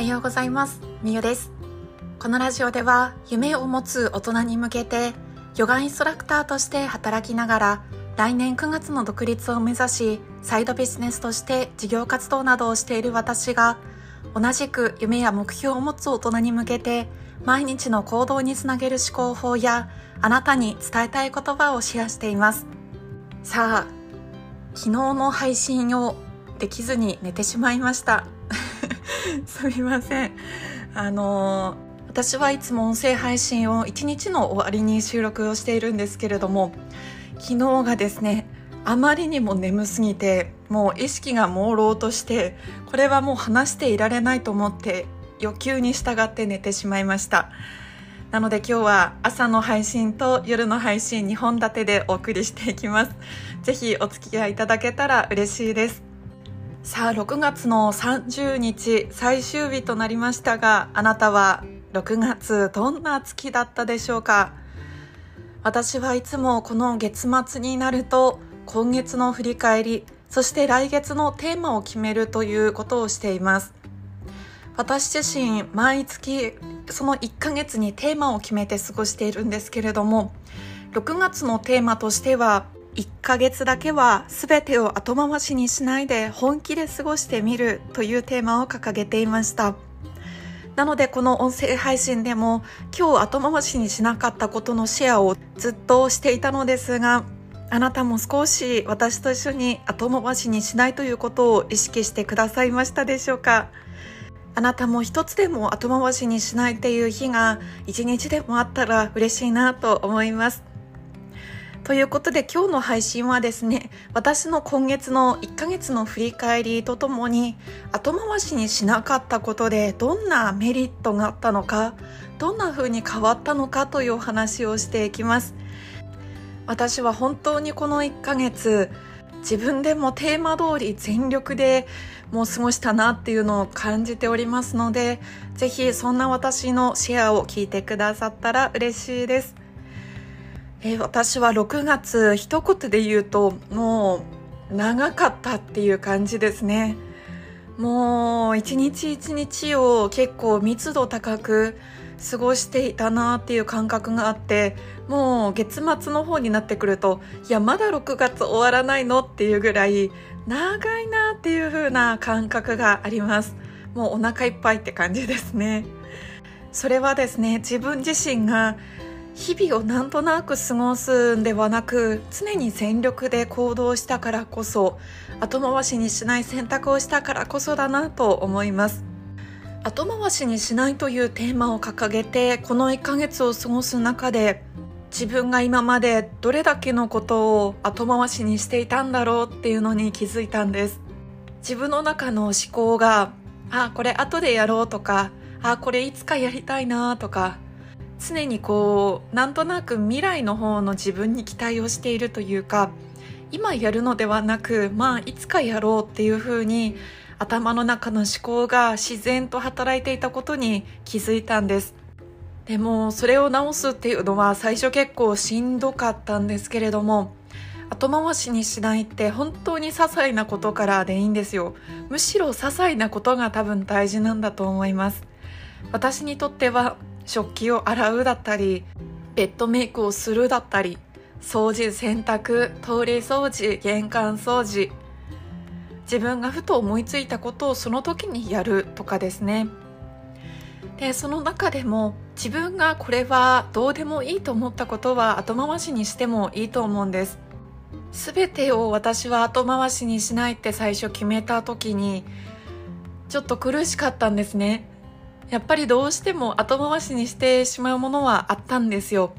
はようございます。みゆです。このラジオでは夢を持つ大人に向けてヨガインストラクターとして働きながら来年9月の独立を目指しサイドビジネスとして事業活動などをしている私が同じく夢や目標を持つ大人に向けて毎日の行動につなげる思考法やあなたに伝えたい言葉をシェアしています。さあ昨日の配信をできずに寝てしまいました。すみません。あの私はいつも音声配信を1日の終わりに収録をしているんですけれども昨日がですねあまりにも眠すぎてもう意識が朦朧としてこれはもう話していられないと思って欲求に従って寝てしまいました。なので今日は朝の配信と夜の配信2本立てでお送りしていきます。ぜひお付き合いいただけたら嬉しいです。さあ6月の30日最終日となりましたがあなたは6月どんな月だったでしょうか？私はいつもこの月末になると今月の振り返りそして来月のテーマを決めるということをしています。私自身毎月その1ヶ月にテーマを決めて過ごしているんですけれども6月のテーマとしては1ヶ月だけは全てを後回しにしないで本気で過ごしてみるというテーマを掲げていました。なのでこの音声配信でも今日後回しにしなかったことのシェアをずっとしていたのですがあなたも少し私と一緒に後回しにしないということを意識してくださいましたでしょうか？あなたも一つでも後回しにしないっていう日が一日でもあったら嬉しいなと思います。ということで今日の配信はですね私の今月の1ヶ月の振り返りとともに後回しにしなかったことでどんなメリットがあったのかどんな風に変わったのかというお話をしていきます。私は本当にこの1ヶ月自分でもテーマ通り全力でもう過ごしたなっていうのを感じておりますのでぜひそんな私のシェアを聞いてくださったら嬉しいです。えー、私は6月一言で言うともう長かったっていう感じですね。もう一日一日を結構密度高く過ごしていたなっていう感覚があってもう月末の方になってくるといやまだ6月終わらないのっていうぐらい長いなっていう風な感覚があります。もうお腹いっぱいって感じですね。それはですね自分自身が日々をなんとなく過ごすんではなく常に全力で行動したからこそ後回しにしない選択をしたからこそだなと思います。後回しにしないというテーマを掲げてこの1ヶ月を過ごす中で自分が今までどれだけのことを後回しにしていたんだろうっていうのに気づいたんです。自分の中の思考があこれ後でやろうとかあこれいつかやりたいなとか常にこうなんとなく未来の方の自分に期待をしているというか今やるのではなくまあいつかやろうっていうふうに頭の中の思考が自然と働いていたことに気づいたんです。でもそれを直すっていうのは最初結構しんどかったんですけれども後回しにしないって本当に些細なことからでいいんですよ。むしろ些細なことが多分大事なんだと思います。私にとっては食器を洗うだったりベッドメイクをするだったり掃除洗濯通り掃除玄関掃除。自分がふと思いついたことをその時にやるとかですね。でその中でも自分がこれはどうでもいいと思ったことは後回しにしてもいいと思うんです。全てを私は後回しにしないって最初決めた時にちょっと苦しかったんですね。やっぱりどうしても後回しにしてしまうものはあったんですよ。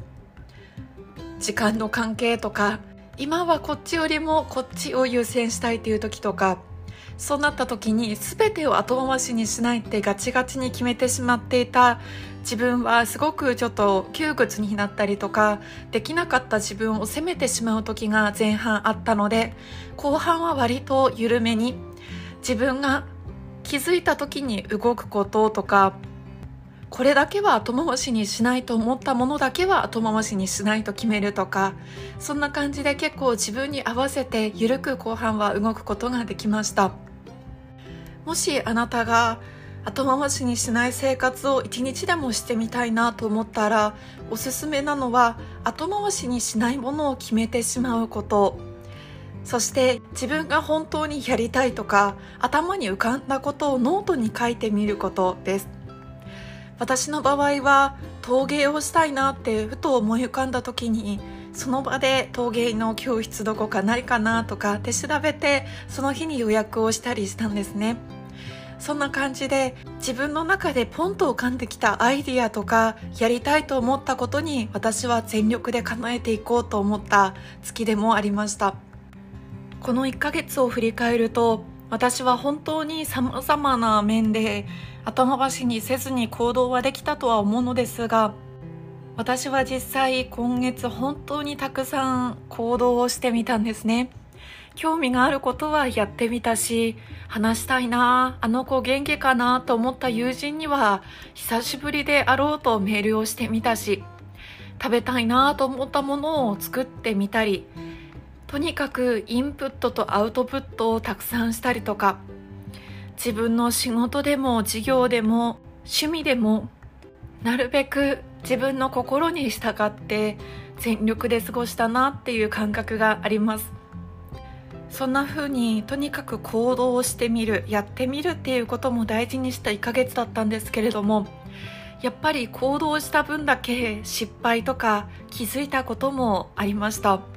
時間の関係とか今はこっちよりもこっちを優先したいっていう時とかそうなった時に全てを後回しにしないってガチガチに決めてしまっていた。自分はすごくちょっと窮屈になったりとかできなかった自分を責めてしまう時が前半あったので後半は割と緩めに自分が気づいた時に動くこととかこれだけは後回しにしないと思ったものだけは後回しにしないと決めるとかそんな感じで結構自分に合わせて緩く後半は動くことができました。もしあなたが後回しにしない生活を一日でもしてみたいなと思ったらおすすめなのは後回しにしないものを決めてしまうこと。そして自分が本当にやりたいとか頭に浮かんだことをノートに書いてみることです。私の場合は陶芸をしたいなってふと思い浮かんだ時にその場で陶芸の教室どこかないかなとかって調べてその日に予約をしたりしたんですね。そんな感じで自分の中でポンと浮かんできたアイディアとかやりたいと思ったことに私は全力で叶えていこうと思った月でもありました。この1ヶ月を振り返ると私は本当に様々な面で頭走にせずに行動はできたとは思うのですが私は実際今月本当にたくさん行動をしてみたんですね。興味があることはやってみたし話したいなあの子元気かなと思った友人には久しぶりであろうとメールをしてみたし食べたいなと思ったものを作ってみたりとにかくインプットとアウトプットをたくさんしたりとか自分の仕事でも事業でも趣味でもなるべく自分の心に従って全力で過ごしたなっていう感覚があります。そんな風にとにかく行動をしてみるやってみるっていうことも大事にした1ヶ月だったんですけれどもやっぱり行動した分だけ失敗とか気づいたこともありました。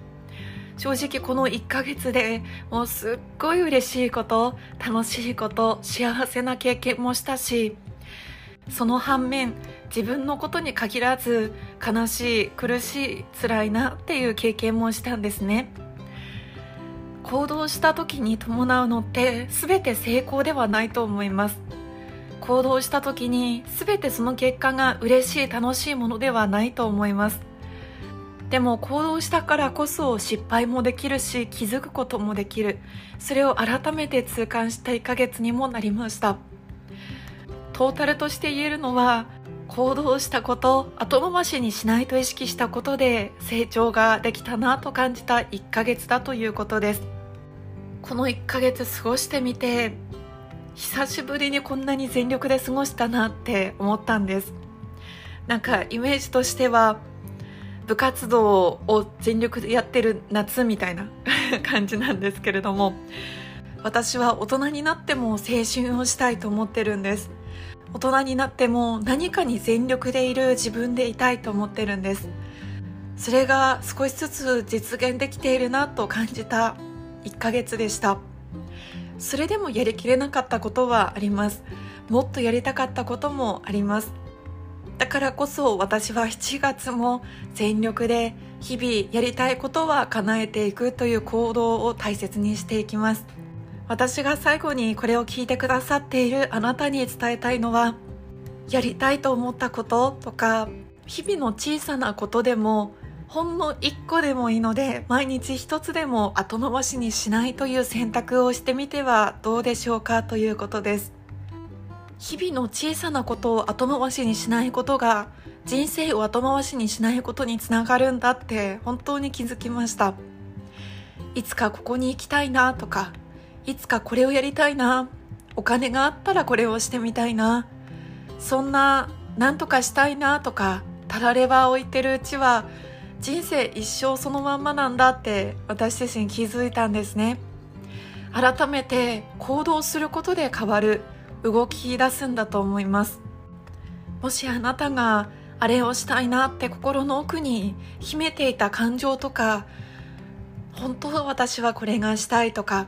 正直この1ヶ月でもうすっごい嬉しいこと楽しいこと幸せな経験もしたしその反面自分のことに限らず悲しい苦しい辛いなっていう経験もしたんですね。行動した時に伴うのって全て成功ではないと思います。行動した時に全てその結果が嬉しい楽しいものではないと思います。でも行動したからこそ失敗もできるし気づくこともできる。それを改めて痛感した1ヶ月にもなりました。トータルとして言えるのは行動したこと後回しにしないと意識したことで成長ができたなと感じた1ヶ月だということです。この1ヶ月過ごしてみて久しぶりにこんなに全力で過ごしたなって思ったんです。なんかイメージとしては部活動を全力でやってる夏みたいな 感じなんですけれども私は大人になっても青春をしたいと思ってるんです。大人になっても何かに全力でいる自分でいたいと思ってるんです。それが少しずつ実現できているなと感じた1ヶ月でした。それでもやりきれなかったことはあります。もっとやりたかったこともあります。だからこそ私は7月も全力で日々やりたいことは叶えていくという行動を大切にしていきます。私が最後にこれを聞いてくださっているあなたに伝えたいのはやりたいと思ったこととか日々の小さなことでもほんの1個でもいいので毎日1つでも後回しにしないという選択をしてみてはどうでしょうかということです。日々の小さなことを後回しにしないことが人生を後回しにしないことにつながるんだって本当に気づきました。いつかここに行きたいなとかいつかこれをやりたいなお金があったらこれをしてみたいなそんな何とかしたいなとかたられば置いてるうちは人生一生そのまんまなんだって私自身気づいたんですね。改めて行動することで変わる。動き出すんだと思います。もしあなたがあれをしたいなって心の奥に秘めていた感情とか本当は私はこれがしたいとか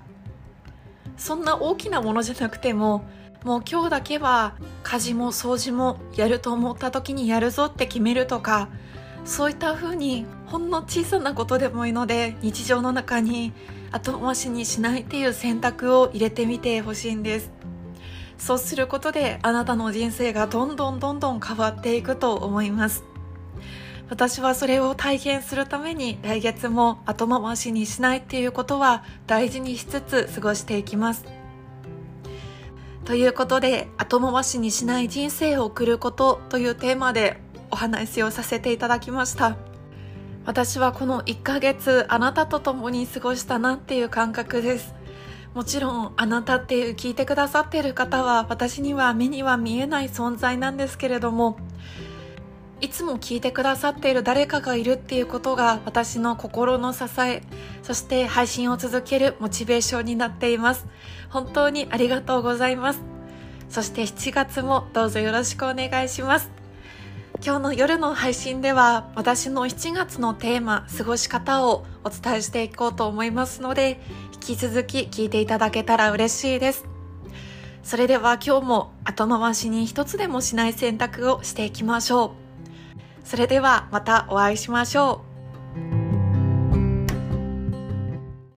そんな大きなものじゃなくてももう今日だけは家事も掃除もやると思った時にやるぞって決めるとかそういった風にほんの小さなことでもいいので日常の中に後回しにしないっていう選択を入れてみてほしいんです。そうすることであなたの人生がどんどんどんどん変わっていくと思います私はそれを体験するために来月も後回しにしないっていうことは大事にしつつ過ごしていきます。ということで後回しにしない人生を送ることというテーマでお話をさせていただきました。私はこの1ヶ月あなたと共に過ごしたなっていう感覚です。もちろんあなたっていう聞いてくださっている方は私には目には見えない存在なんですけれどもいつも聞いてくださっている誰かがいるっていうことが私の心の支えそして配信を続けるモチベーションになっています。本当にありがとうございます。そして7月もどうぞよろしくお願いします。今日の夜の配信では私の7月のテーマ過ごし方をお伝えしていこうと思いますので引き続き聞いていただけたら嬉しいです。それでは今日も後回しに一つでもしない選択をしていきましょう。それではまたお会いしましょう。